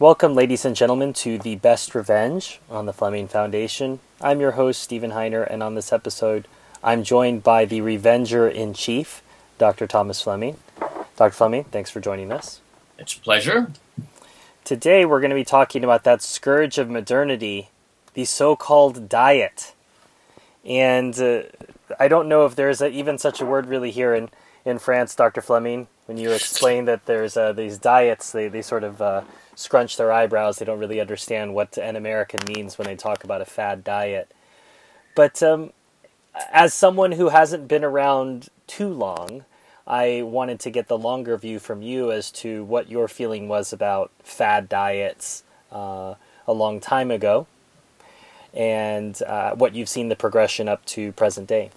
Welcome, ladies and gentlemen, to The Best Revenge on the Fleming Foundation. I'm your host, Stephen Heiner, and on this episode, I'm joined by the Revenger in Chief, Dr. Thomas Fleming. Dr. Fleming, thanks for joining us. It's a pleasure. Today, we're going to be talking about that scourge of modernity, the so called diet. And uh, I don't know if there's a, even such a word really here in, in France, Dr. Fleming. When you explain that there's uh, these diets, they, they sort of uh, scrunch their eyebrows. They don't really understand what an American means when they talk about a fad diet. But um, as someone who hasn't been around too long, I wanted to get the longer view from you as to what your feeling was about fad diets uh, a long time ago and uh, what you've seen the progression up to present day.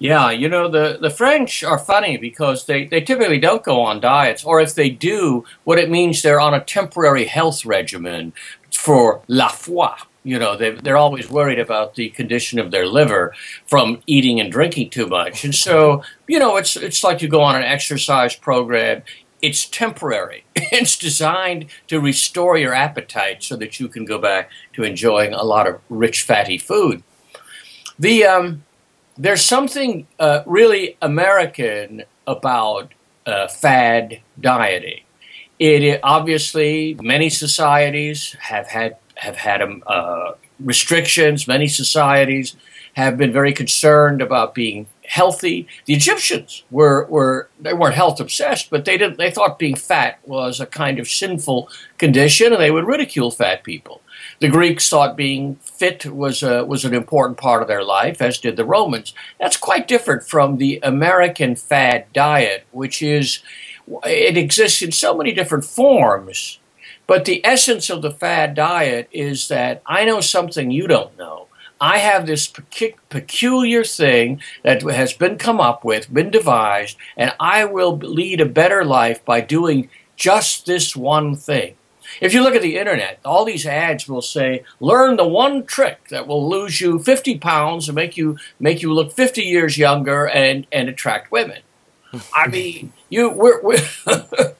Yeah, you know, the, the French are funny because they, they typically don't go on diets, or if they do, what it means they're on a temporary health regimen for la foi. You know, they, they're always worried about the condition of their liver from eating and drinking too much. And so, you know, it's, it's like you go on an exercise program. It's temporary. It's designed to restore your appetite so that you can go back to enjoying a lot of rich, fatty food. The, um, there's something uh, really American about uh, fad dieting. It obviously many societies have had have had um, uh, restrictions. Many societies have been very concerned about being healthy. The Egyptians were, were they weren't health obsessed, but they didn't they thought being fat was a kind of sinful condition, and they would ridicule fat people. The Greeks thought being fit was a, was an important part of their life, as did the Romans. That's quite different from the American fad diet, which is it exists in so many different forms. But the essence of the fad diet is that I know something you don't know. I have this peculiar thing that has been come up with, been devised, and I will lead a better life by doing just this one thing. If you look at the internet, all these ads will say, "Learn the one trick that will lose you 50 pounds and make you make you look 50 years younger and and attract women." I mean, you we're, we're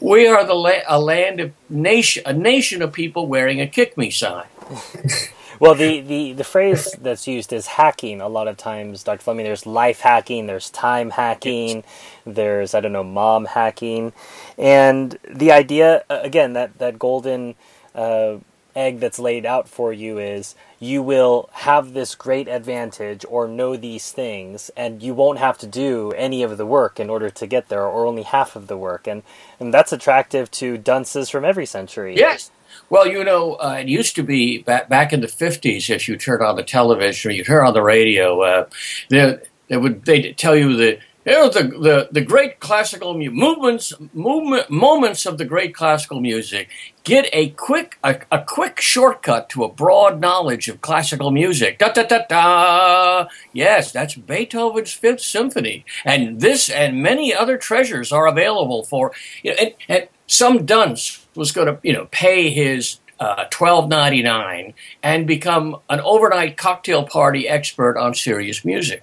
we are the la- a land of nation a nation of people wearing a kick me sign. Well, the, the, the phrase that's used is hacking a lot of times, Dr. Fleming. There's life hacking, there's time hacking, there's, I don't know, mom hacking. And the idea, again, that, that golden uh, egg that's laid out for you is you will have this great advantage or know these things, and you won't have to do any of the work in order to get there, or only half of the work. And, and that's attractive to dunces from every century. Yes. Well, you know, uh, it used to be back, back in the 50s, if you turned on the television or you hear on the radio, uh, they, they would they tell you the you know, the, the, the great classical mu- movements, movement, moments of the great classical music. Get a quick, a, a quick shortcut to a broad knowledge of classical music. Da da da da. Yes, that's Beethoven's Fifth Symphony, and this and many other treasures are available for. You know, and, and some dunce was going to, you know, pay his uh, twelve ninety nine and become an overnight cocktail party expert on serious music.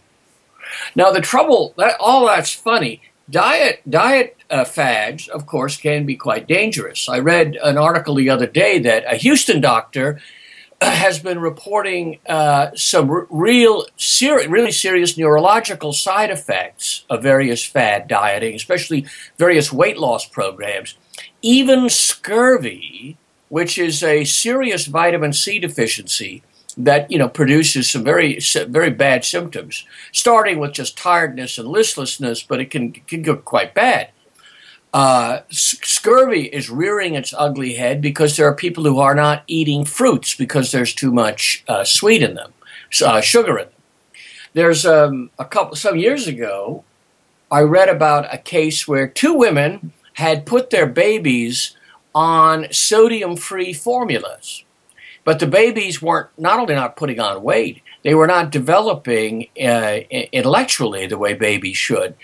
Now the trouble that all that's funny. Diet diet uh, fads, of course, can be quite dangerous. I read an article the other day that a Houston doctor has been reporting uh, some r- real, ser- really serious neurological side effects of various fad dieting, especially various weight loss programs. Even scurvy, which is a serious vitamin C deficiency, that you know produces some very very bad symptoms, starting with just tiredness and listlessness, but it can can go quite bad. Uh, scurvy is rearing its ugly head because there are people who are not eating fruits because there's too much uh, sweet in them, uh, sugar in them. There's um, a couple some years ago, I read about a case where two women had put their babies on sodium-free formulas but the babies weren't not only not putting on weight, they were not developing uh, intellectually the way babies should.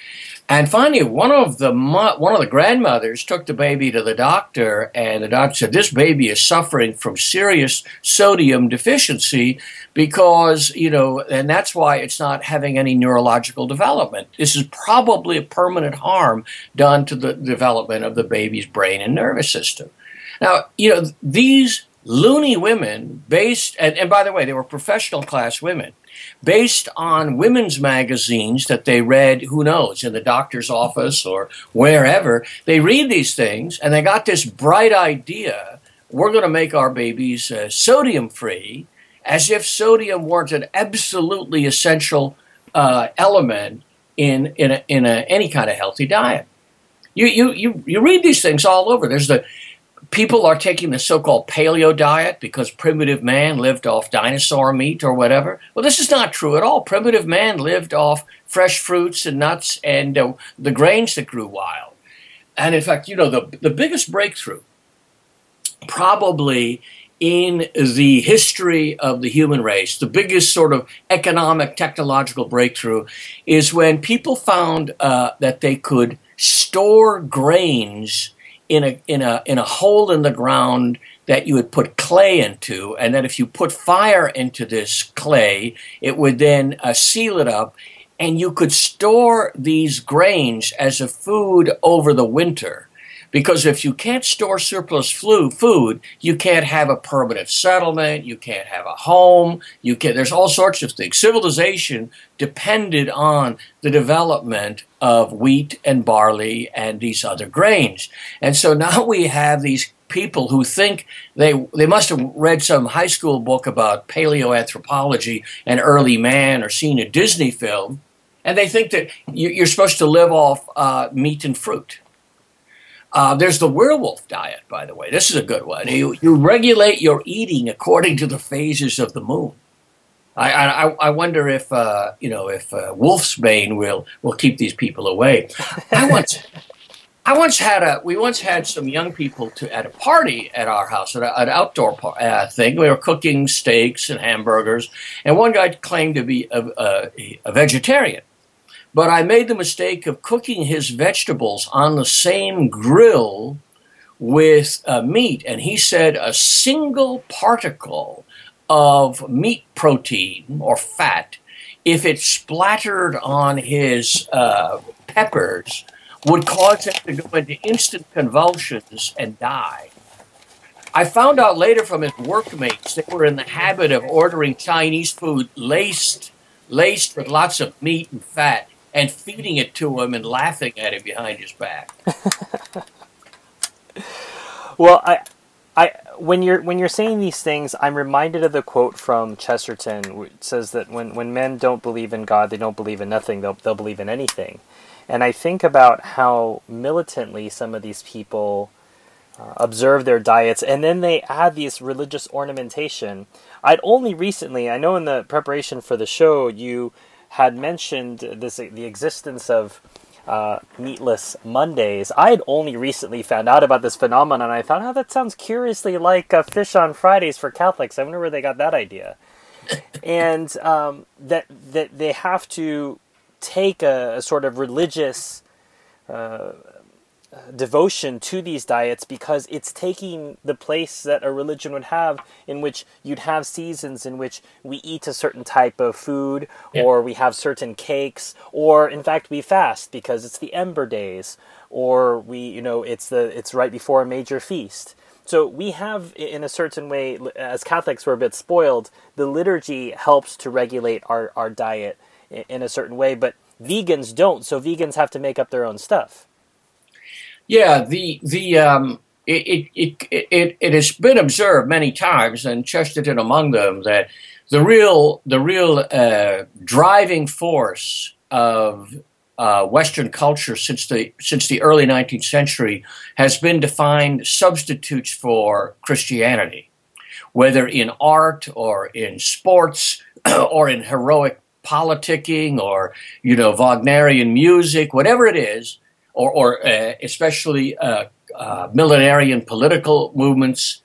And finally, one of the one of the grandmothers took the baby to the doctor, and the doctor said, "This baby is suffering from serious sodium deficiency because you know, and that's why it's not having any neurological development. This is probably a permanent harm done to the development of the baby's brain and nervous system." Now, you know, these loony women, based, and, and by the way, they were professional class women based on women's magazines that they read, who knows, in the doctor's office or wherever. They read these things and they got this bright idea we're going to make our babies uh, sodium free, as if sodium weren't an absolutely essential uh, element in, in, a, in a, any kind of healthy diet. You, you, you, you read these things all over. There's the people are taking the so-called paleo diet because primitive man lived off dinosaur meat or whatever. Well, this is not true at all. Primitive man lived off fresh fruits and nuts and uh, the grains that grew wild. And in fact, you know, the, the biggest breakthrough probably in the history of the human race, the biggest sort of economic, technological breakthrough is when people found uh, that they could store grains in a in a in a hole in the ground that you would put clay into, and that if you put fire into this clay, it would then uh, seal it up, and you could store these grains as a food over the winter. Because if you can't store surplus flu, food, you can't have a permanent settlement, you can't have a home, you can there's all sorts of things. Civilization depended on the development of wheat and barley and these other grains. And so now we have these people who think they they must have read some high school book about paleoanthropology and early man or seen a Disney film, and they think that you're supposed to live off uh, meat and fruit. Uh, there's the werewolf diet, by the way. This is a good one. You, you regulate your eating according to the phases of the moon. I, I, I wonder if uh, you know if uh, wolfsbane will will keep these people away. I once I once had a we once had some young people to at a party at our house at a, an outdoor par- uh, thing. We were cooking steaks and hamburgers, and one guy claimed to be a, a, a vegetarian. But I made the mistake of cooking his vegetables on the same grill with uh, meat, and he said a single particle of meat protein or fat, if it splattered on his uh, peppers, would cause him to go into instant convulsions and die. I found out later from his workmates they were in the habit of ordering Chinese food laced, laced with lots of meat and fat and feeding it to him and laughing at him behind his back. well, I, I when you're when you're saying these things, I'm reminded of the quote from Chesterton, which says that when, when men don't believe in God, they don't believe in nothing. They'll they'll believe in anything. And I think about how militantly some of these people uh, observe their diets, and then they add these religious ornamentation. I'd only recently, I know in the preparation for the show, you had mentioned this the existence of uh, meatless Mondays. I had only recently found out about this phenomenon. I thought, oh, that sounds curiously like uh, fish on Fridays for Catholics. I wonder where they got that idea. and um, that that they have to take a, a sort of religious uh, devotion to these diets because it's taking the place that a religion would have in which you'd have seasons in which we eat a certain type of food yeah. or we have certain cakes or in fact we fast because it's the ember days or we you know it's the it's right before a major feast. So we have in a certain way as catholics we're a bit spoiled. The liturgy helps to regulate our, our diet in a certain way but vegans don't. So vegans have to make up their own stuff yeah, the the um, it, it, it, it, has been observed many times, and Chesterton among them, that the real the real uh, driving force of uh, Western culture since the since the early 19th century has been to find substitutes for Christianity, whether in art or in sports or in heroic politicking or you know Wagnerian music, whatever it is or, or uh, especially uh, uh, millenarian political movements.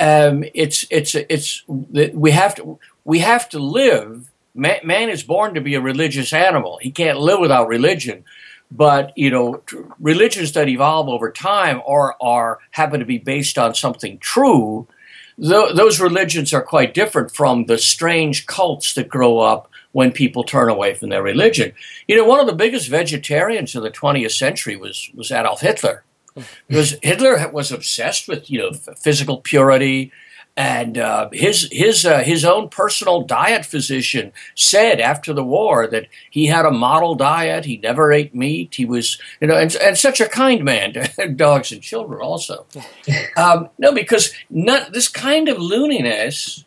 Um, it's it's it's we have to we have to live. Man, man, is born to be a religious animal. He can't live without religion. but you know, religions that evolve over time or are happen to be based on something true, th- those religions are quite different from the strange cults that grow up when people turn away from their religion. You know, one of the biggest vegetarians of the 20th century was was Adolf Hitler, because Hitler was obsessed with you know physical purity and uh, his his uh, his own personal diet physician said after the war that he had a model diet. He never ate meat. He was you know and, and such a kind man to dogs and children also. Um, no, because not this kind of looniness.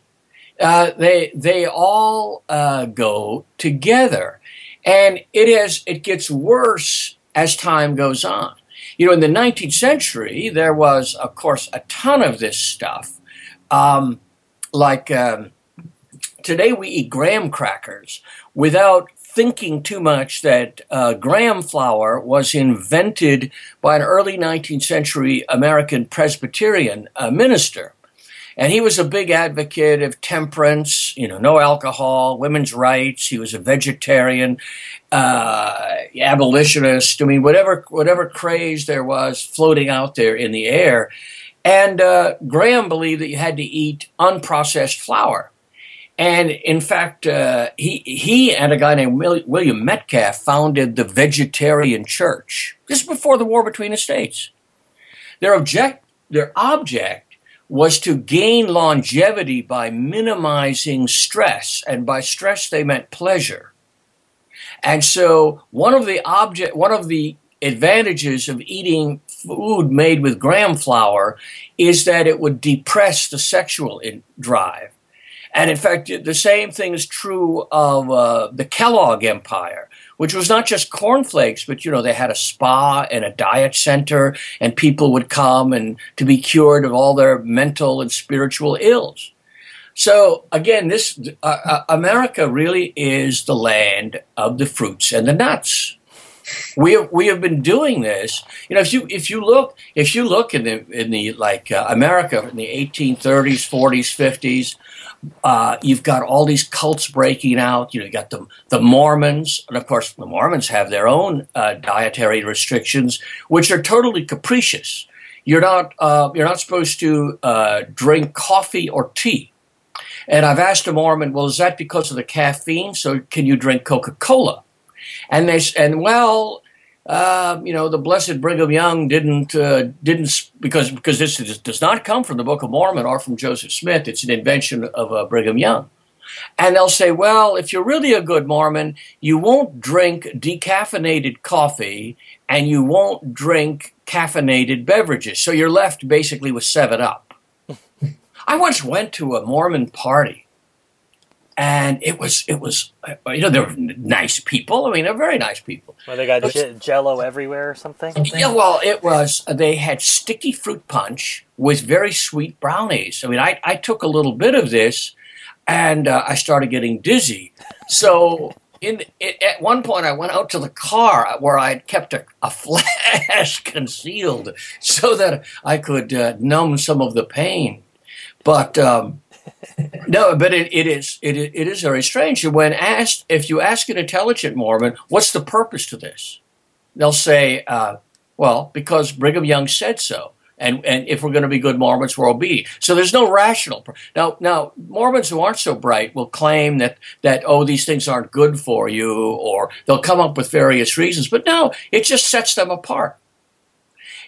Uh, they they all uh, go together, and it has it gets worse as time goes on. You know, in the 19th century, there was, of course, a ton of this stuff um, like um, today we eat graham crackers without thinking too much that uh, graham flour was invented by an early 19th century American Presbyterian uh, minister. And he was a big advocate of temperance, you know, no alcohol, women's rights. He was a vegetarian, uh, abolitionist. I mean, whatever whatever craze there was floating out there in the air, and uh, Graham believed that you had to eat unprocessed flour. And in fact, uh, he, he and a guy named William Metcalfe founded the Vegetarian Church just before the war between the states. Their object, their object was to gain longevity by minimizing stress, and by stress they meant pleasure. And so one of the object, one of the advantages of eating food made with graham flour is that it would depress the sexual in- drive. And in fact, the same thing is true of uh, the Kellogg Empire, which was not just cornflakes, but you know they had a spa and a diet center, and people would come and to be cured of all their mental and spiritual ills. So again, this uh, uh America really is the land of the fruits and the nuts we have, we have been doing this. You know, if you if you look if you look in the in the like uh, America in the 1830s, 40s, 50s, uh, you've got all these cults breaking out. You know, you got the the Mormons, and of course, the Mormons have their own uh, dietary restrictions, which are totally capricious. You're not uh, you're not supposed to uh, drink coffee or tea. And I've asked a Mormon, well, is that because of the caffeine? So can you drink Coca Cola? and they and well, uh, you know, the Blessed Brigham Young didn't uh, didn't because because this does not come from the Book of Mormon or from Joseph Smith. It's an invention of uh, Brigham Young. And they'll say, well, if you're really a good Mormon, you won't drink decaffeinated coffee and you won't drink caffeinated beverages. So you're left basically with 7 Up. I once went to a Mormon party and it was it was you know they were nice people. I mean, they're very nice people. Well, they got j- Jello everywhere or something. Yeah, well, it was they had sticky fruit punch with very sweet brownies. I mean, I I took a little bit of this, and uh, I started getting dizzy. So. In, it, at one point, I went out to the car where I had kept a, a flash concealed so that I could uh, numb some of the pain. But um, no, but it, it is it, it is very strange. When asked, if you ask an intelligent Mormon, what's the purpose to this? They'll say, uh, well, because Brigham Young said so. And, and if we're going to be good Mormons, we're obedient. So there's no rational. Now, now Mormons who aren't so bright will claim that that oh these things aren't good for you, or they'll come up with various reasons. But no, it just sets them apart.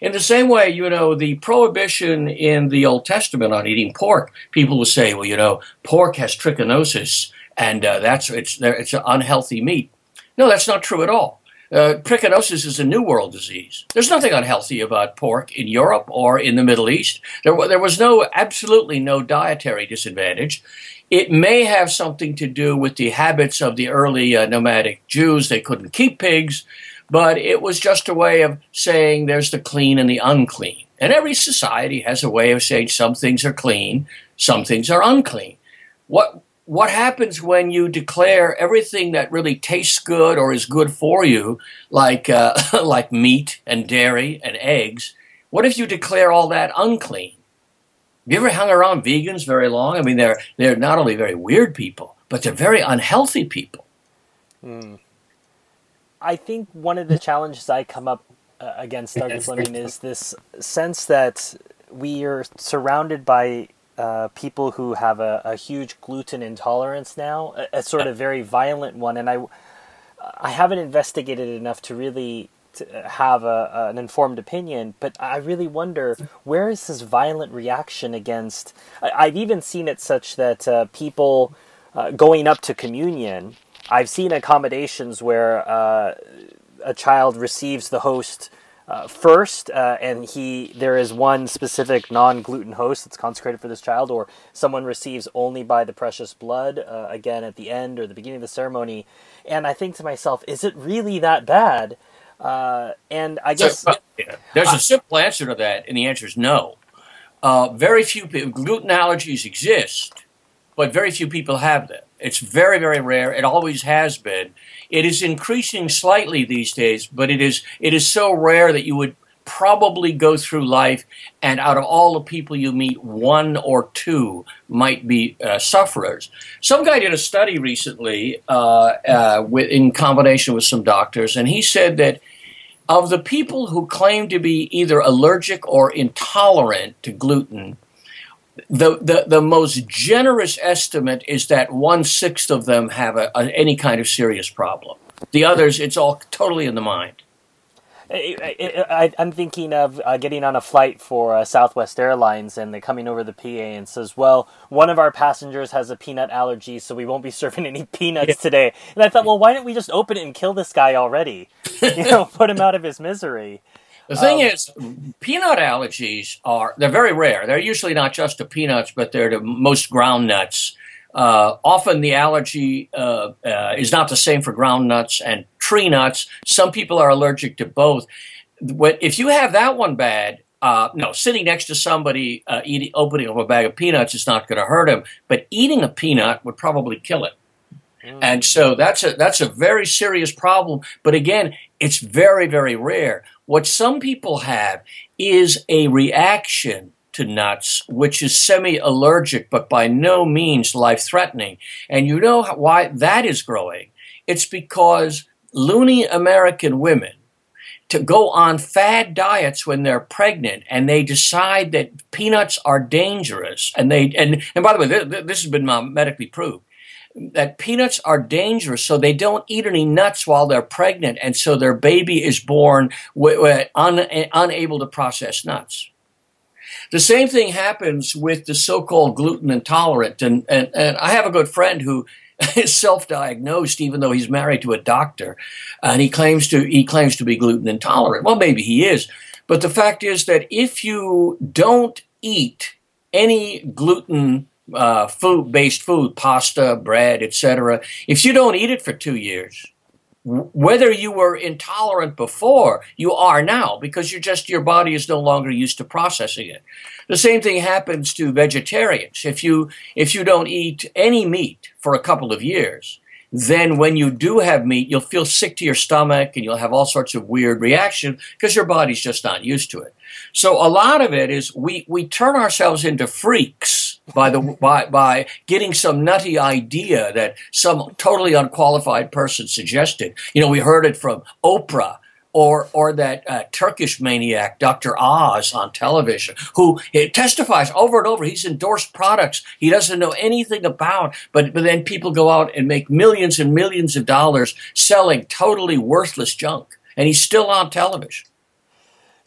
In the same way, you know, the prohibition in the Old Testament on eating pork, people will say, well, you know, pork has trichinosis, and uh, that's it's it's an unhealthy meat. No, that's not true at all. Uh, trichinosis is a New World disease. There's nothing unhealthy about pork in Europe or in the Middle East. There, there was no, absolutely no dietary disadvantage. It may have something to do with the habits of the early uh, nomadic Jews. They couldn't keep pigs, but it was just a way of saying there's the clean and the unclean. And every society has a way of saying some things are clean, some things are unclean. What what happens when you declare everything that really tastes good or is good for you, like uh, like meat and dairy and eggs? What if you declare all that unclean? Have you ever hung around vegans very long? I mean, they're they're not only very weird people, but they're very unhealthy people. Mm. I think one of the challenges I come up uh, against Douglas is this sense that we are surrounded by uh, people who have a, a, huge gluten intolerance now, a, a, sort of very violent one, and I, I haven't investigated enough to really to have a, an informed opinion. But I really wonder where is this violent reaction against? I, have even seen it such that uh, people uh, going up to communion. I've seen accommodations where uh, a child receives the host uh, first, uh, and he there is one specific non-gluten host that's consecrated for this child, or someone receives only by the precious blood uh, again at the end or the beginning of the ceremony. And I think to myself, is it really that bad? Uh, and I guess so, yeah. there's a simple answer to that, and the answer is no. Uh, very few people, gluten allergies exist, but very few people have them. It's very, very rare. It always has been. It is increasing slightly these days, but it is it is so rare that you would probably go through life, and out of all the people you meet, one or two might be uh, sufferers. Some guy did a study recently uh, uh, with, in combination with some doctors, and he said that of the people who claim to be either allergic or intolerant to gluten, the, the, the most generous estimate is that one sixth of them have a, a, any kind of serious problem. The others, it's all totally in the mind. I, am thinking of uh, getting on a flight for uh, Southwest Airlines, and they're coming over the PA and says, "Well, one of our passengers has a peanut allergy, so we won't be serving any peanuts yeah. today." And I thought, well, why don't we just open it and kill this guy already? you know, put him out of his misery. The thing um, is, peanut allergies are they're very rare. They're usually not just to peanuts, but they're to most ground nuts. Uh, often the allergy uh, uh, is not the same for ground nuts and tree nuts. Some people are allergic to both. But if you have that one bad, uh, no, sitting next to somebody uh, eating, opening up a bag of peanuts is not going to hurt him, but eating a peanut would probably kill it. Mm. And so that's a that's a very serious problem. But again, it's very very rare. What some people have is a reaction to nuts, which is semi allergic, but by no means life threatening. And you know why that is growing? It's because loony American women to go on fad diets when they're pregnant and they decide that peanuts are dangerous and they and and by the way this, this has been medically proved that peanuts are dangerous, so they don't eat any nuts while they're pregnant, and so their baby is born un- unable to process nuts. The same thing happens with the so-called gluten intolerant, and, and, and I have a good friend who is self-diagnosed, even though he's married to a doctor, and he claims to he claims to be gluten intolerant. Well, maybe he is, but the fact is that if you don't eat any gluten uh, food based food, pasta, bread, etc., if you don't eat it for two years, whether you were intolerant before, you are now because you're just your body is no longer used to processing it. The same thing happens to vegetarians. If you if you don't eat any meat for a couple of years, then when you do have meat, you'll feel sick to your stomach and you'll have all sorts of weird reactions because your body's just not used to it. So a lot of it is we, we turn ourselves into freaks by the by by getting some nutty idea that some totally unqualified person suggested. You know, we heard it from Oprah or or that uh, Turkish maniac Dr. Oz on television, who testifies over and over. He's endorsed products he doesn't know anything about, but but then people go out and make millions and millions of dollars selling totally worthless junk, and he's still on television.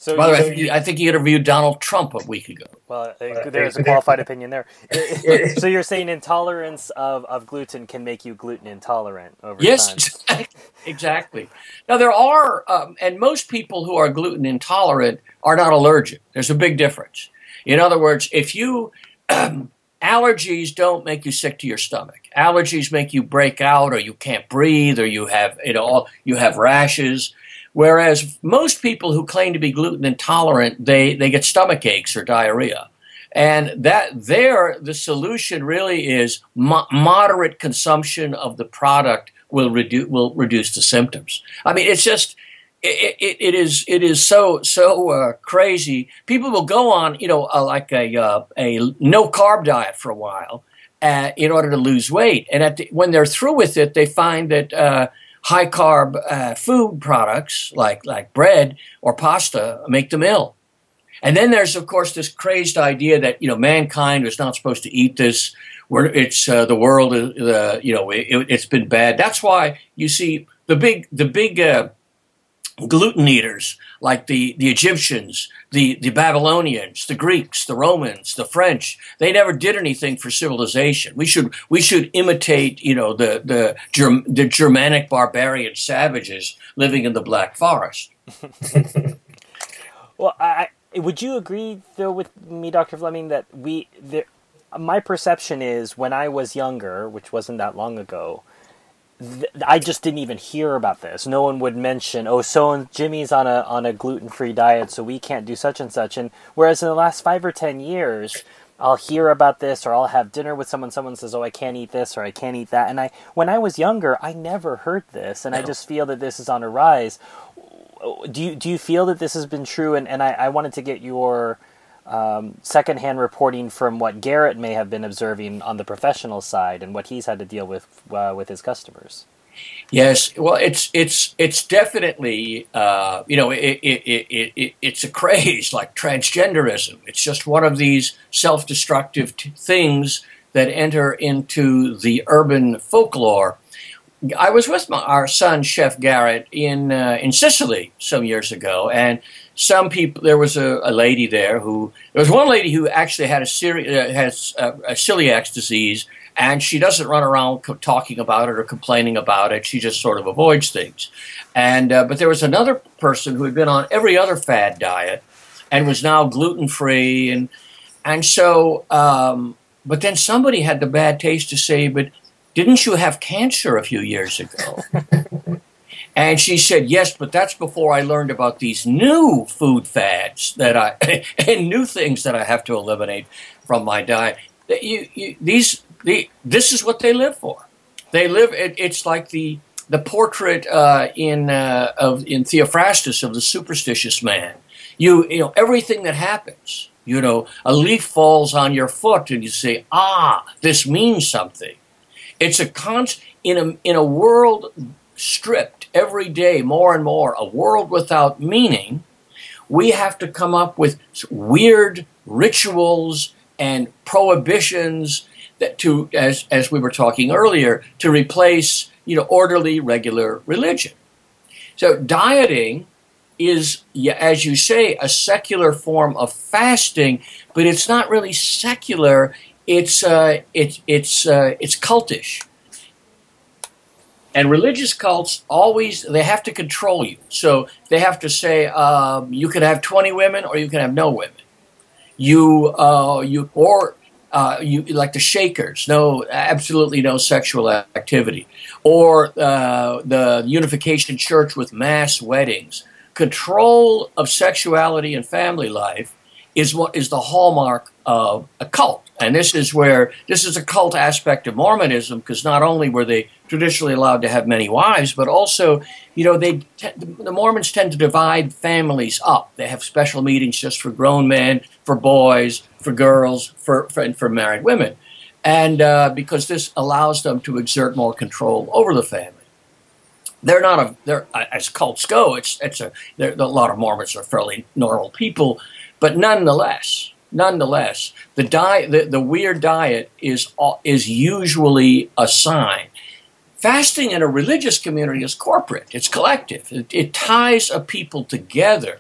So By the way, I think, I think he interviewed Donald Trump a week ago. Well, there's a qualified opinion there. so you're saying intolerance of, of gluten can make you gluten intolerant over yes, time? Yes, exactly. Now there are, um, and most people who are gluten intolerant are not allergic. There's a big difference. In other words, if you um, allergies don't make you sick to your stomach. Allergies make you break out, or you can't breathe, or you have you know you have rashes. Whereas most people who claim to be gluten intolerant, they, they get stomach aches or diarrhea. And that there, the solution really is mo- moderate consumption of the product will reduce will reduce the symptoms. I mean, it's just it, it, it is it is so so uh, crazy. People will go on you know uh, like a uh, a no carb diet for a while uh, in order to lose weight, and the, when they're through with it, they find that uh, high carb uh, food products like like bread or pasta make them ill. And then there's of course this crazed idea that you know mankind is not supposed to eat this. Where it's uh, the world, uh, you know, it, has been bad. That's why you see the big the big uh, gluten eaters like the, the Egyptians, the, the Babylonians, the Greeks, the Romans, the French. They never did anything for civilization. We should we should imitate you know the the Germ, the Germanic barbarian savages living in the Black Forest. well, I, would you agree though with me, Dr. Fleming, that we the, my perception is when I was younger, which wasn't that long ago I just didn't even hear about this. No one would mention, "Oh, so and Jimmy's on a on a gluten free diet, so we can't do such and such." And whereas in the last five or ten years, I'll hear about this, or I'll have dinner with someone. Someone says, "Oh, I can't eat this," or "I can't eat that." And I, when I was younger, I never heard this, and I just feel that this is on a rise. Do you do you feel that this has been true? And and I, I wanted to get your um, secondhand reporting from what Garrett may have been observing on the professional side and what he's had to deal with uh, with his customers. Yes, well, it's it's it's definitely uh, you know it, it, it, it, it's a craze like transgenderism. It's just one of these self-destructive t- things that enter into the urban folklore. I was with my, our son Chef Garrett in uh, in Sicily some years ago, and some people there was a, a, lady there who there was one lady who actually had a seri- uh, has a, celiac disease and she doesn't run around co- talking about it or complaining about it. She just sort of avoids things. And uh, but there was another person who had been on every other fad diet and was now gluten free and and so um, but then somebody had the bad taste to say but didn't you have cancer a few years ago And she said, Yes, but that's before I learned about these new food fads that I and new things that I have to eliminate from my diet. You, you, these, the, this is what they live for. They live. It, it's like the the portrait uh, in uh, of in Theophrastus of the superstitious man. You you know everything that happens. You know a leaf falls on your foot and you say, Ah, this means something. It's a const in a in a world stripped every day more and more, a world without meaning, we have to come up with weird rituals and prohibitions that to as as we were talking earlier to replace you know orderly regular religion. So dieting is as you say a secular form of fasting, but it's not really secular. It's uh, it's it's uh, it's cultish and religious cults always they have to control you. So they have to say um, you can have 20 women or you can have no women. You uh, you or uh, you like the shakers no absolutely no sexual activity. Or uh, the unification church with mass weddings. Control of sexuality and family life is what is the hallmark of a cult. And this is where this is a cult aspect of mormonism because not only were they traditionally allowed to have many wives, but also, you know, they the Mormons tend to divide families up. They have special meetings just for grown men, for boys, for girls, for for, and for married women, and uh, because this allows them to exert more control over the family. They're not a they're as cults go. It's it's a a lot of Mormons are fairly normal people, but nonetheless, nonetheless, the diet, the, the weird diet is is usually a sign Fasting in a religious community is corporate, it's collective, it, it ties a people together.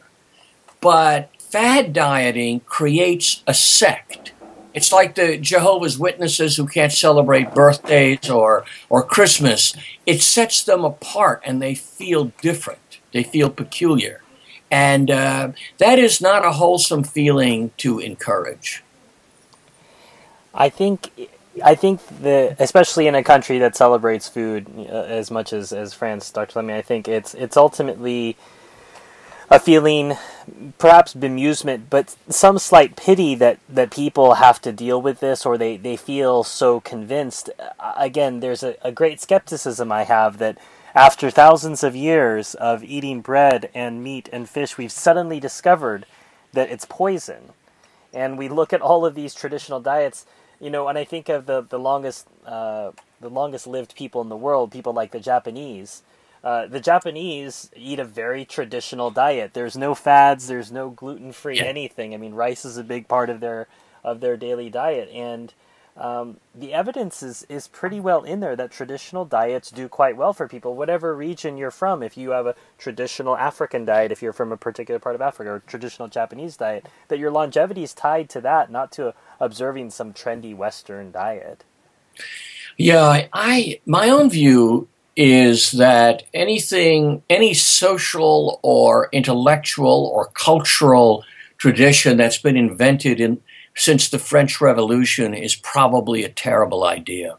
But fad dieting creates a sect. It's like the Jehovah's Witnesses who can't celebrate birthdays or, or Christmas. It sets them apart and they feel different. They feel peculiar. And uh, that is not a wholesome feeling to encourage. I think I think that, especially in a country that celebrates food uh, as much as, as France, Dr. Fleming, I think it's it's ultimately a feeling, perhaps bemusement, but some slight pity that, that people have to deal with this or they, they feel so convinced. Again, there's a, a great skepticism I have that after thousands of years of eating bread and meat and fish, we've suddenly discovered that it's poison. And we look at all of these traditional diets you know, and I think of the the longest uh, the longest lived people in the world, people like the Japanese. uh, the Japanese eat a very traditional diet. There's no fads. There's no gluten free Yeah. anything. I mean, rice is a big part of their of their daily diet, and um, the evidence is is pretty well in there that traditional diets do quite well for people, whatever region you're from. If you have a traditional African diet, if you're from a particular part of Africa, or traditional Japanese diet, that your longevity is tied to that, not to observing some trendy Western diet. Yeah, I, I my own view is that anything, any social or intellectual or cultural tradition that's been invented in since the French Revolution is probably a terrible idea,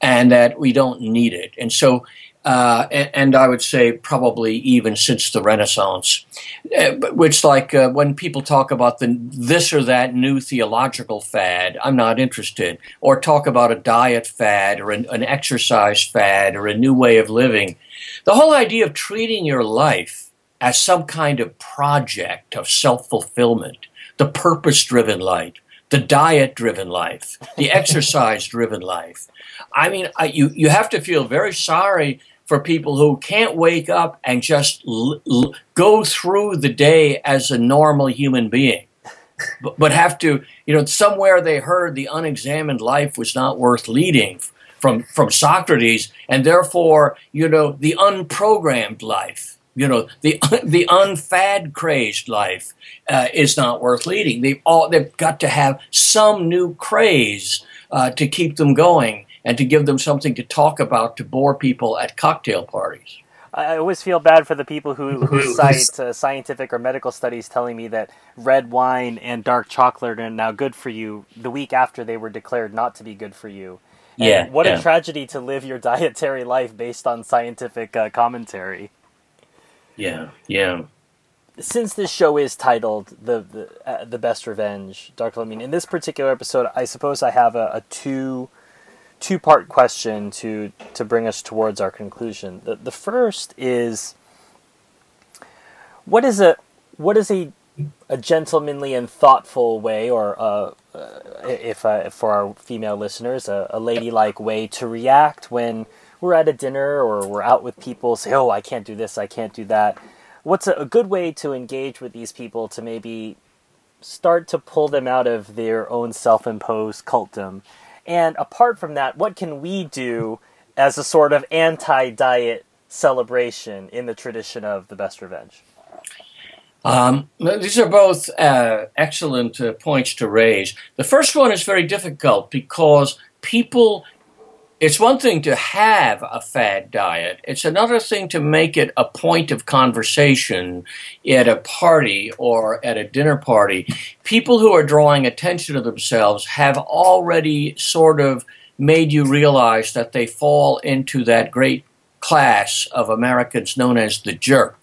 and that we don't need it. And so, uh, and, and I would say probably even since the Renaissance, uh, which like uh, when people talk about the this or that new theological fad, I'm not interested. Or talk about a diet fad or an, an exercise fad or a new way of living. The whole idea of treating your life as some kind of project of self fulfillment, the purpose driven life, the diet driven life, the exercise driven life. I mean, I, you, you have to feel very sorry for people who can't wake up and just l- l- go through the day as a normal human being. But, but have to, you know, somewhere they heard the unexamined life was not worth leading from from Socrates, and therefore, you know, the unprogrammed life, you know, the the unfad crazed life uh, is not worth leading. They've all they've got to have some new craze uh, to keep them going and to give them something to talk about to bore people at cocktail parties. I always feel bad for the people who, who cite uh, scientific or medical studies telling me that red wine and dark chocolate are now good for you the week after they were declared not to be good for you. And Yeah, what yeah. a tragedy to live your dietary life based on scientific uh, commentary. Yeah, yeah. Since this show is titled the the, uh, the best revenge, Dr. Fleming, in this particular episode, I suppose I have a, a two two part question to to bring us towards our conclusion. The the first is what is a what is a a gentlemanly and thoughtful way, or uh, uh, if uh, for our female listeners, a, a ladylike way to react when we're at a dinner or we're out with people. Say, "Oh, I can't do this, I can't do that." What's a, a good way to engage with these people to maybe start to pull them out of their own self-imposed cultdom? And apart from that, what can we do as a sort of anti-diet celebration in the tradition of the best revenge? Um, these are both uh, excellent uh, points to raise. The first one is very difficult because people, it's one thing to have a fad diet, it's another thing to make it a point of conversation at a party or at a dinner party. People who are drawing attention to themselves have already sort of made you realize that they fall into that great class of Americans known as the jerk.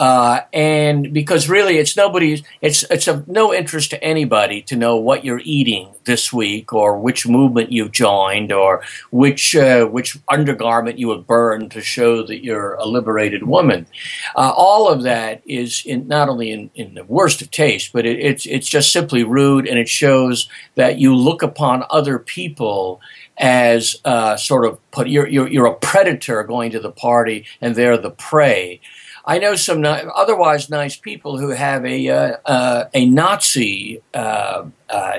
Uh, and because really it's nobody's it's it's of no interest to anybody to know what you're eating this week or which movement you've joined or which uh, which undergarment you have burned to show that you're a liberated woman. Uh, all of that is in not only in, in the worst of taste but it, it's it's just simply rude and it shows that you look upon other people as uh, sort of put you're, you're you're a predator going to the party and they're the prey I know some ni- otherwise nice people who have a uh, uh, a Nazi uh, uh,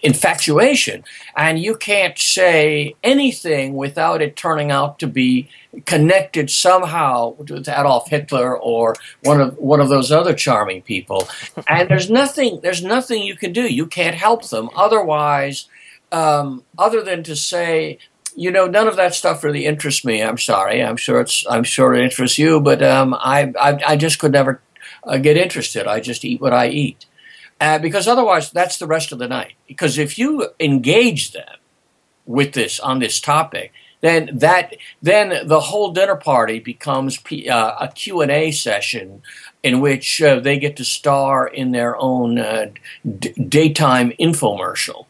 infatuation, and you can't say anything without it turning out to be connected somehow with Adolf Hitler or one of one of those other charming people. And there's nothing there's nothing you can do. You can't help them otherwise. Um, other than to say, you know, none of that stuff really interests me. I'm sorry. I'm sure it's. I'm sure it interests you, but um, I, I, I just could never uh, get interested. I just eat what I eat, uh, because otherwise, that's the rest of the night. Because if you engage them with this on this topic, then that then the whole dinner party becomes P, uh, a Q and A session in which uh, they get to star in their own uh, d- daytime infomercial.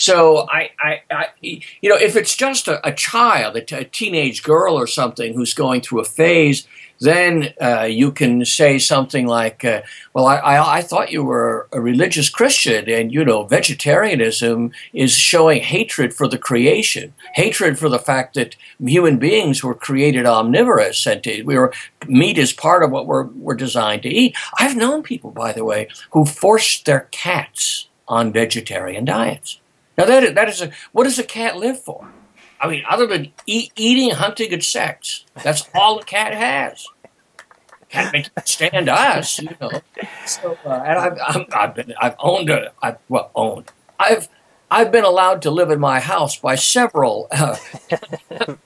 So I, I, I you know, if it's just a, a child, a, t- a teenage girl or something who's going through a phase, then uh, you can say something like, uh, "Well, I, I, I, thought you were a religious Christian, and you know, vegetarianism is showing hatred for the creation, hatred for the fact that human beings were created omnivorous, and we were meat is part of what we're we're designed to eat." I've known people, by the way, who forced their cats on vegetarian diets. Now that is, that is a what does a cat live for? I mean, other than eat, eating, hunting, and sex, that's all a cat has. Cat can stand us, you know. So, uh, and I've, i have been, I've owned a, I've, well, owned. I've, I've been allowed to live in my house by several uh,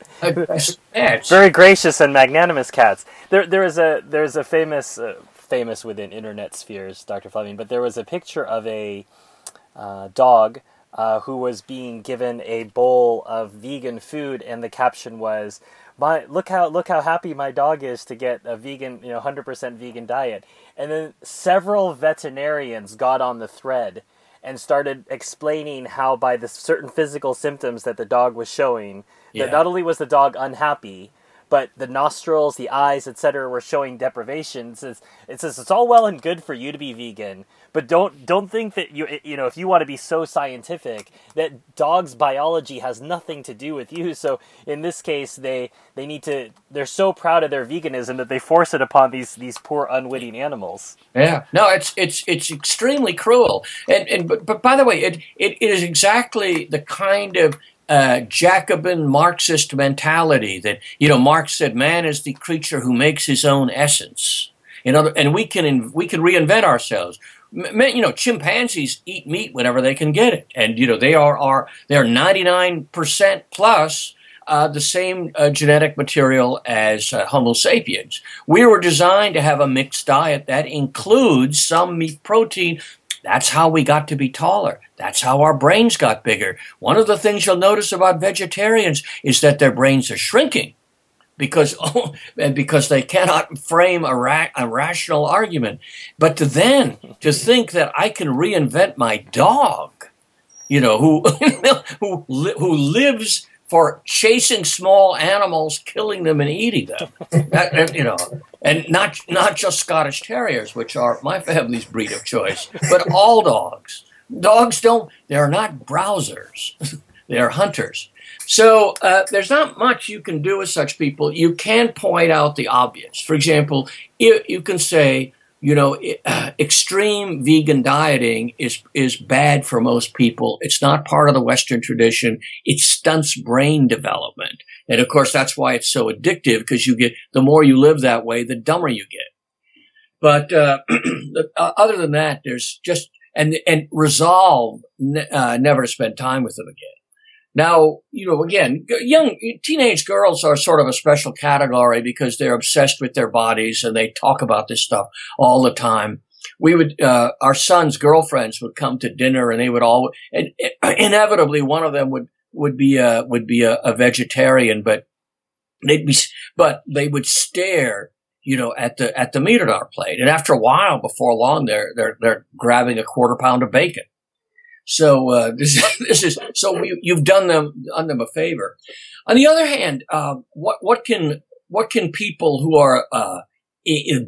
cats. Very gracious and magnanimous cats. There, there is a, there's a famous, uh, famous within internet spheres, Dr. Fleming, but there was a picture of a uh, dog uh, who was being given a bowl of vegan food, and the caption was, "My look how look how happy my dog is to get a vegan, you know, hundred percent vegan diet." And then several veterinarians got on the thread and started explaining how by the certain physical symptoms that the dog was showing, yeah. that not only was the dog unhappy, but the nostrils, the eyes, etc., were showing deprivation. It says, it says it's all well and good for you to be vegan, but don't don't think that you you know if you want to be so scientific that dogs' biology has nothing to do with you. So in this case, they they need to they're so proud of their veganism that they force it upon these these poor unwitting animals. Yeah, no, it's it's it's extremely cruel. And and but, but by the way, it, it it is exactly the kind of uh, Jacobin Marxist mentality that you know Marx said man is the creature who makes his own essence. In other, and we can we can reinvent ourselves. You know, chimpanzees eat meat whenever they can get it, and you know they are are they are ninety nine percent plus uh, the same uh, genetic material as uh, Homo sapiens. We were designed to have a mixed diet that includes some meat protein, that's how we got to be taller. That's how our brains got bigger. One of the things you'll notice about vegetarians is that their brains are shrinking because oh, and because they cannot frame a, ra- a rational argument. But to then to think that I can reinvent my dog, you know, who who who lives for chasing small animals, killing them, and eating them. that, you know, and not not just Scottish Terriers, which are my family's breed of choice, but all dogs. Dogs don't; they are not browsers; they are hunters. So uh, there's not much you can do with such people. You can point out the obvious. For example, you, you can say, you know, extreme vegan dieting is is bad for most people. It's not part of the Western tradition. It stunts brain development, and of course that's why it's so addictive because you get the more you live that way, the dumber you get. But uh, uh other than that, there's just and and resolve uh, never to spend time with them again. Now, you know, again, young teenage girls are sort of a special category because they're obsessed with their bodies and they talk about this stuff all the time. We would, uh, our sons' girlfriends would come to dinner and they would all, and inevitably one of them would, would be a, would be a, a vegetarian, but they'd be, but they would stare you know, at the at the meat on our plate. And after a while, before long, they're they're they're grabbing a quarter pound of bacon. So uh, this, this is so you, have done them done them a favor. On the other hand, uh, what what can what can people who are uh,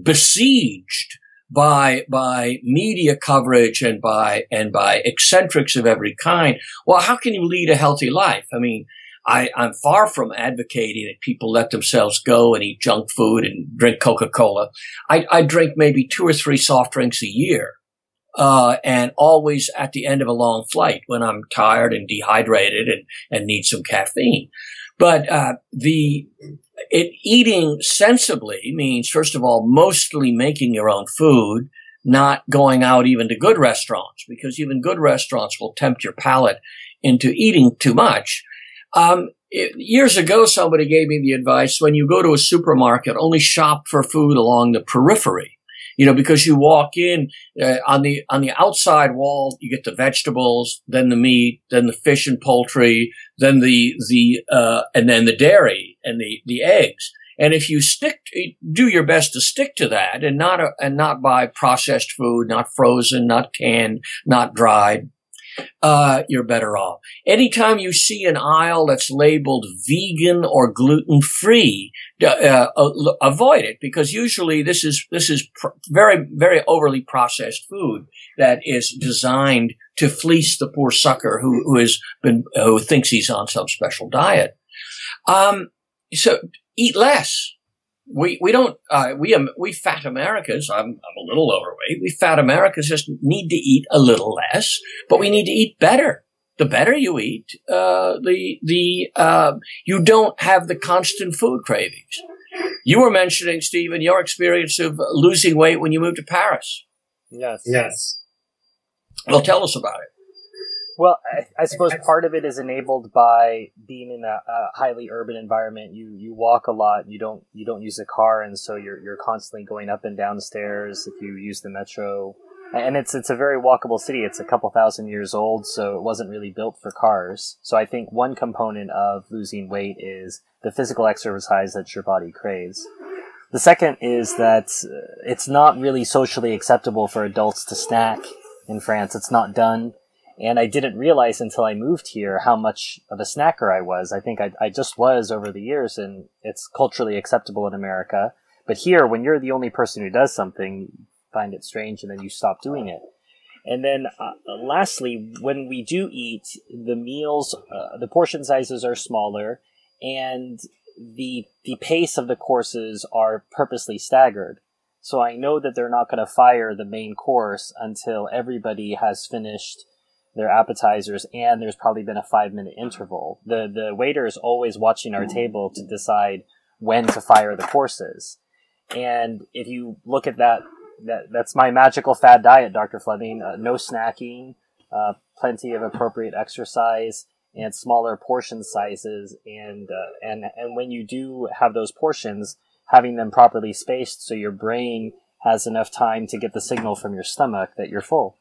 besieged by by media coverage and by and by eccentrics of every kind? Well, how can you lead a healthy life? I mean. I, I'm far from advocating that people let themselves go and eat junk food and drink Coca-Cola. I, I drink maybe two or three soft drinks a year uh, and always at the end of a long flight when I'm tired and dehydrated and, and need some caffeine. But uh, the it eating sensibly means first of all mostly making your own food, not going out even to good restaurants because even good restaurants will tempt your palate into eating too much. Um, it, years ago, somebody gave me the advice when you go to a supermarket, only shop for food along the periphery you know, because you walk in uh, on the on the outside wall, you get the vegetables, then the meat, then the fish and poultry, then the the uh, and then the dairy and the the eggs. And if you stick, do your best to stick to that, and not a, and not buy processed food, not frozen, not canned, not dried. Uh, you're better off. Anytime you see an aisle that's labeled vegan or gluten free, uh, uh, avoid it because usually this is this is pr- very very overly processed food that is designed to fleece the poor sucker who who has been who thinks he's on some special diet. Um, so eat less we we don't uh, we we fat Americans. I'm I'm a little overweight. We fat Americans just need to eat a little less, but we need to eat better. The better you eat, uh, the the uh, you don't have the constant food cravings. You were mentioning, Stephen, your experience of losing weight when you moved to Paris. Yes. Yes. Well, tell us about it. Well, I, I, suppose part of it is enabled by being in a, a, highly urban environment. You you walk a lot. You don't you don't use a car, and so you're you're constantly going up and down stairs. If you use the metro, and it's it's a very walkable city. It's a couple thousand years old, so it wasn't really built for cars. So I think one component of losing weight is the physical exercise that your body craves. The second is that uh, it's not really socially acceptable for adults to snack in France. It's not done and I didn't realize until I moved here how much of a snacker I was. I think I, I just was over the years, and it's culturally acceptable in America. But here, when you're the only person who does something, you find it strange, and then you stop doing it. And then, uh, lastly, when we do eat, the meals, uh, the portion sizes are smaller, and the the pace of the courses are purposely staggered. So I know that they're not going to fire the main course until everybody has finished their appetizers, and there's probably been a five minute interval. The the waiter is always watching our table to decide when to fire the courses. And if you look at that, that that's my magical fad diet, Dr. Fleming. Uh, no snacking, uh, plenty of appropriate exercise, and smaller portion sizes. And uh, and and when you do have those portions, having them properly spaced so your brain has enough time to get the signal from your stomach that you're full.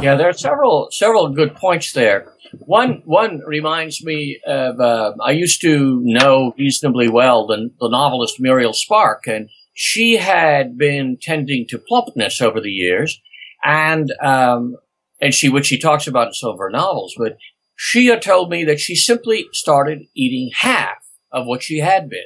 Yeah, there are several several good points there. One one reminds me of uh, I used to know reasonably well the, the novelist Muriel Spark, and she had been tending to plumpness over the years, and um, and she which she talks about in some of her novels. But she had told me that she simply started eating half of what she had been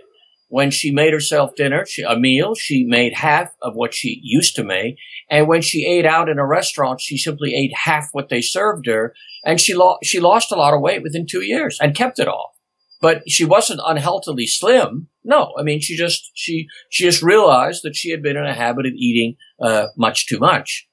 when she made herself dinner, she, a meal, she made half of what she used to make. And when she ate out in a restaurant, she simply ate half what they served her. And she, lo- she lost a lot of weight within two years and kept it off. But she wasn't unhealthily slim. No, I mean, she just, she, she just realized that she had been in a habit of eating, uh, much too much.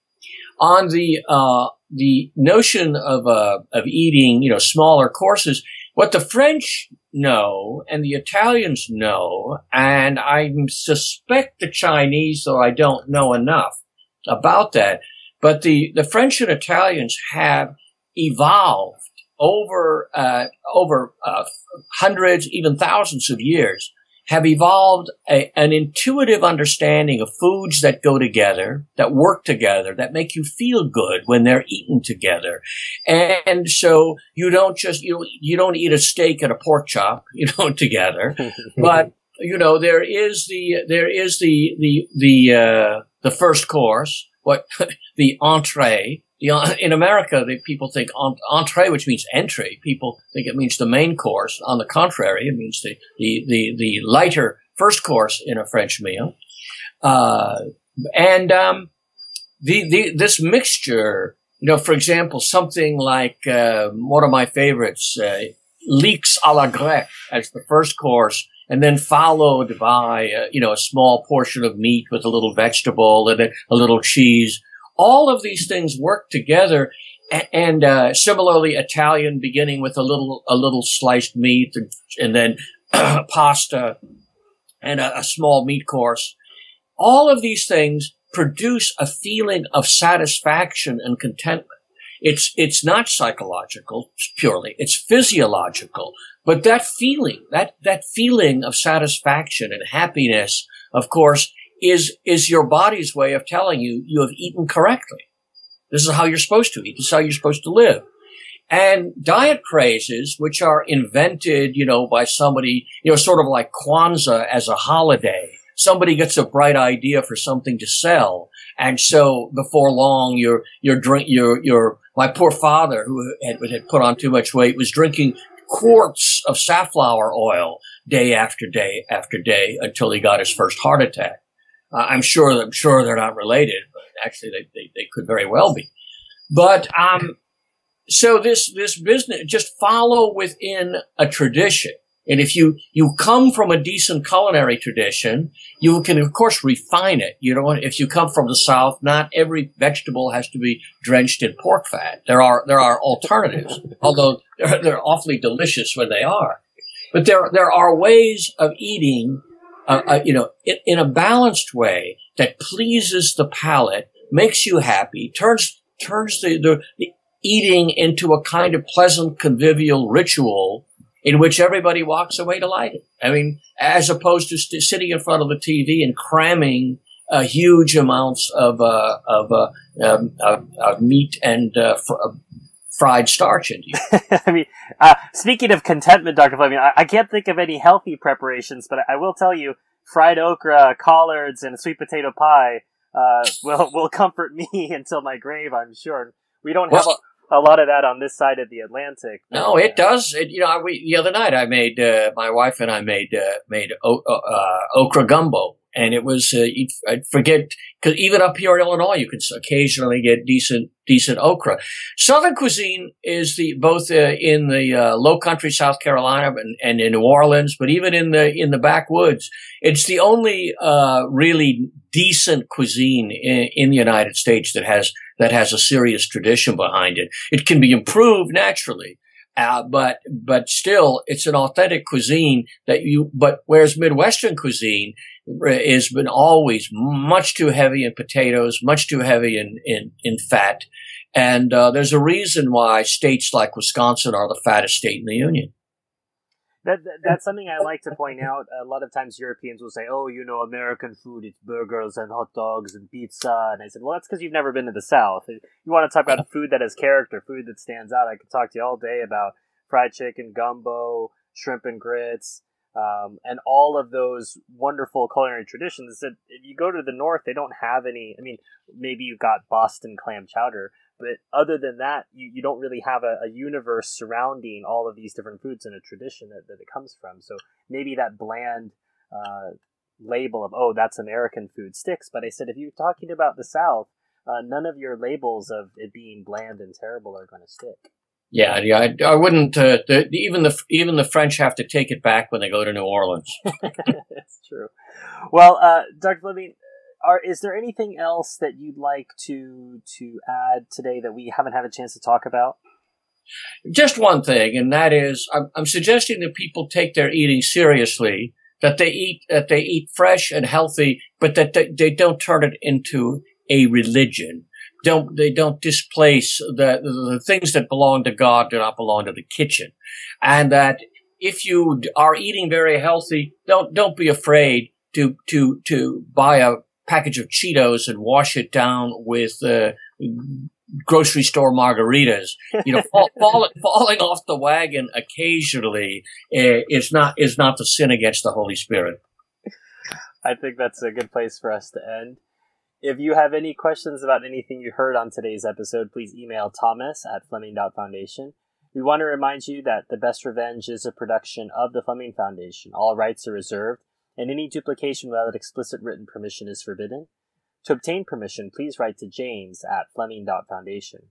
On the, uh, the notion of, uh, of eating, you know, smaller courses, what the French know and the Italians know, and I suspect the Chinese, though I don't know enough about that, but the, the French and Italians have evolved over, uh, over uh, hundreds, even thousands of years have evolved a, an intuitive understanding of foods that go together, that work together, that make you feel good when they're eaten together. And so you don't just, you, you don't eat a steak and a pork chop, you know, together, but you know, there is the, there is the, the, the, uh, the first course, what, the entree, the, in America, the, people think entree, which means entry. People think it means the main course. On the contrary, it means the, the, the, the lighter first course in a French meal. Uh, and um, the, the, this mixture, you know, for example, something like uh, one of my favorites, uh, leeks à la grecque as the first course, and then followed by, uh, you know, a small portion of meat with a little vegetable and a, a little cheese all of these things work together. And uh, similarly, Italian beginning with a little a little sliced meat and, and then pasta and a, a small meat course. All of these things produce a feeling of satisfaction and contentment. It's, it's not psychological purely. It's physiological. But that feeling, that, that feeling of satisfaction and happiness, of course, is, is your body's way of telling you you have eaten correctly. This is how you're supposed to eat. This is how you're supposed to live. And diet crazes, which are invented, you know, by somebody, you know, sort of like Kwanzaa as a holiday. Somebody gets a bright idea for something to sell. And so before long, you're, you're drink, you're, you're, My poor father, who had, had put on too much weight, was drinking quarts of safflower oil day after day after day until he got his first heart attack. Uh, I'm sure I'm sure they're not related, but actually they, they, they could very well be. But um, so this this business just follow within a tradition. And if you, you come from a decent culinary tradition, you can of course refine it. You know, if you come from the South, not every vegetable has to be drenched in pork fat. There are, there are alternatives, although they're, they're awfully delicious when they are. But there, there are ways of eating, uh, uh, you know, in, in a balanced way that pleases the palate, makes you happy, turns, turns the, the, the eating into a kind of pleasant convivial ritual in which everybody walks away delighted. I mean, as opposed to st- sitting in front of the TV and cramming uh, huge amounts of uh, of, uh, um, of, of, meat and uh, fr- uh, fried starch into you. I mean, uh, speaking of contentment, Dr. Fleming, I-, I, can't think of any healthy preparations, but I will tell you, fried okra, collards, and sweet potato pie will will comfort me until my grave. I'm sure. We don't have well, a lot of that on this side of the Atlantic. No, it does. It, you know, we, the other night I made uh, my wife and I made uh, made o- uh, okra gumbo, and it was uh, I forget because even up here in Illinois, you can occasionally get decent decent okra. Southern cuisine is the both uh, in the uh, Low Country, South Carolina, and, and, in New Orleans, but even in the in the backwoods, it's the only really decent cuisine in, in the United States that has that has a serious tradition behind it. It can be improved naturally. Uh, but but still, it's an authentic cuisine that you. But whereas Midwestern cuisine has been always much too heavy in potatoes, much too heavy in in, in fat, and uh, there's a reason why states like Wisconsin are the fattest state in the union. That, that, that's something I like to point out. A lot of times Europeans will say, "Oh, you know, American food it's burgers and hot dogs and pizza," and I said, "Well, that's because you've never been to the South. You want to talk about food that has character, food that stands out. I could talk to you all day about fried chicken, gumbo, shrimp and grits." Um, and all of those wonderful culinary traditions that if you go to the north, they don't have any. I mean, maybe you've got Boston clam chowder, but other than that, you, you don't really have a, a universe surrounding all of these different foods and a tradition that, that it comes from. So maybe that bland uh, label of, oh, that's American food sticks. But I said, if you're talking about the South, uh, none of your labels of it being bland and terrible are going to stick. Yeah, yeah, I, I wouldn't. Uh, the, even the even the French have to take it back when they go to New Orleans. That's true. Well, uh, Dr. Fleming, are is there anything else that you'd like to to add today that we haven't had a chance to talk about? Just one thing, and that is, I'm, I'm suggesting that people take their eating seriously. That they eat that they eat fresh and healthy, but that they, they don't turn it into a religion. Don't they don't displace the, the things that belong to God do not belong to the kitchen, and that if you are eating very healthy, don't don't be afraid to to to buy a package of Cheetos and wash it down with uh, grocery store margaritas. You know, fall, fall, falling off the wagon occasionally uh, is not is not the sin against the Holy Spirit. I think that's a good place for us to end. If you have any questions about anything you heard on today's episode, please email Thomas at Fleming.Foundation. We want to remind you that The Best Revenge is a production of the Fleming Foundation. All rights are reserved and any duplication without explicit written permission is forbidden. To obtain permission, please write to James at Fleming.Foundation.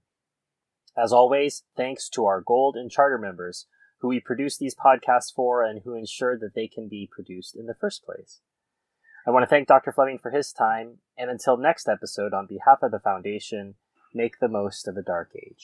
As always, thanks to our Gold and Charter members who we produce these podcasts for and who ensure that they can be produced in the first place. I want to thank Dr. Fleming for his time, and until next episode, on behalf of the Foundation, make the most of a dark age.